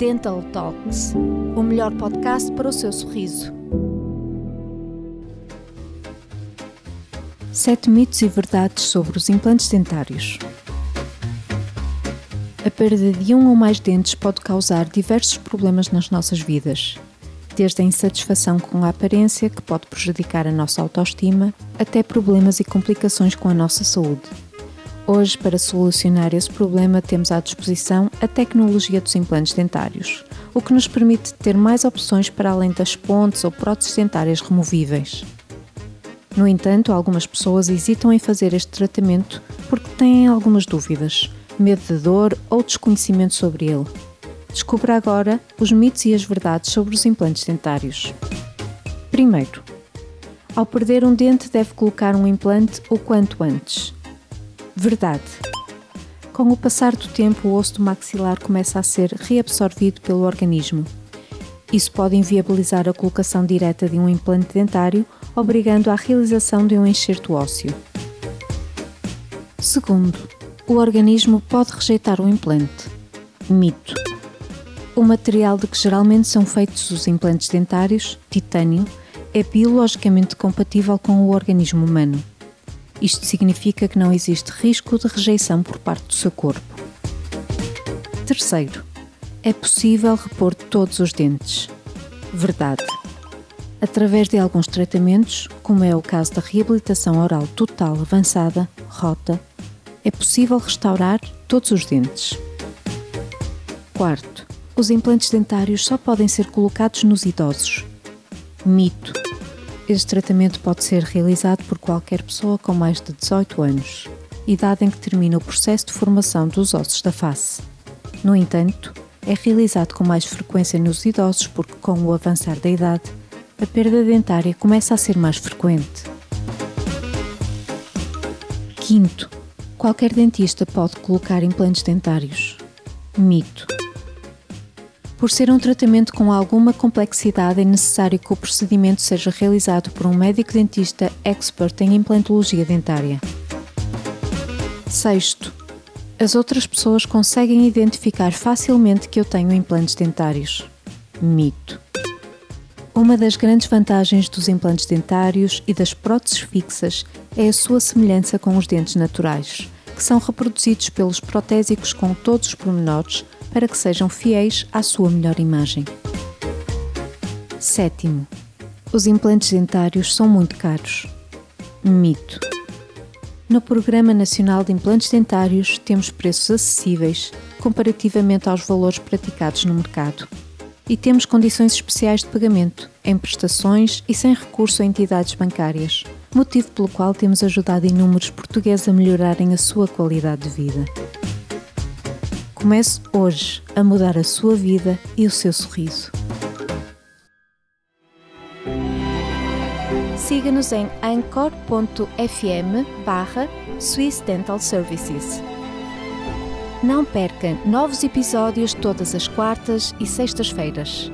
Dental Talks, o melhor podcast para o seu sorriso. Sete mitos e verdades sobre os implantes dentários. A perda de um ou mais dentes pode causar diversos problemas nas nossas vidas, desde a insatisfação com a aparência, que pode prejudicar a nossa autoestima, até problemas e complicações com a nossa saúde. Hoje, para solucionar esse problema, temos à disposição a tecnologia dos implantes dentários, o que nos permite ter mais opções para além das pontes ou próteses dentárias removíveis. No entanto, algumas pessoas hesitam em fazer este tratamento porque têm algumas dúvidas, medo de dor ou desconhecimento sobre ele. Descubra agora os mitos e as verdades sobre os implantes dentários. Primeiro, ao perder um dente, deve colocar um implante o quanto antes. Verdade. Com o passar do tempo, o osso do maxilar começa a ser reabsorvido pelo organismo. Isso pode inviabilizar a colocação direta de um implante dentário, obrigando à realização de um enxerto ósseo. Segundo, o organismo pode rejeitar o implante. Mito. O material de que geralmente são feitos os implantes dentários, titânio, é biologicamente compatível com o organismo humano. Isto significa que não existe risco de rejeição por parte do seu corpo. Terceiro, é possível repor todos os dentes. Verdade. Através de alguns tratamentos, como é o caso da reabilitação oral total avançada, ROTA, é possível restaurar todos os dentes. Quarto, os implantes dentários só podem ser colocados nos idosos. Mito. Este tratamento pode ser realizado por qualquer pessoa com mais de 18 anos, idade em que termina o processo de formação dos ossos da face. No entanto, é realizado com mais frequência nos idosos porque, com o avançar da idade, a perda dentária começa a ser mais frequente. Quinto, qualquer dentista pode colocar implantes dentários. Mito. Por ser um tratamento com alguma complexidade, é necessário que o procedimento seja realizado por um médico dentista expert em implantologia dentária. Sexto, as outras pessoas conseguem identificar facilmente que eu tenho implantes dentários. Mito. Uma das grandes vantagens dos implantes dentários e das próteses fixas é a sua semelhança com os dentes naturais, que são reproduzidos pelos protésicos com todos os pormenores para que sejam fiéis à sua melhor imagem. Sétimo, os implantes dentários são muito caros. Mito. No Programa Nacional de Implantes Dentários temos preços acessíveis comparativamente aos valores praticados no mercado. E temos condições especiais de pagamento, em prestações e sem recurso a entidades bancárias, motivo pelo qual temos ajudado inúmeros portugueses a melhorarem a sua qualidade de vida. Comece hoje a mudar a sua vida e o seu sorriso. Siga-nos em anchor.fm barra Swiss Dental Services. Não perca novos episódios todas as quartas e sextas-feiras.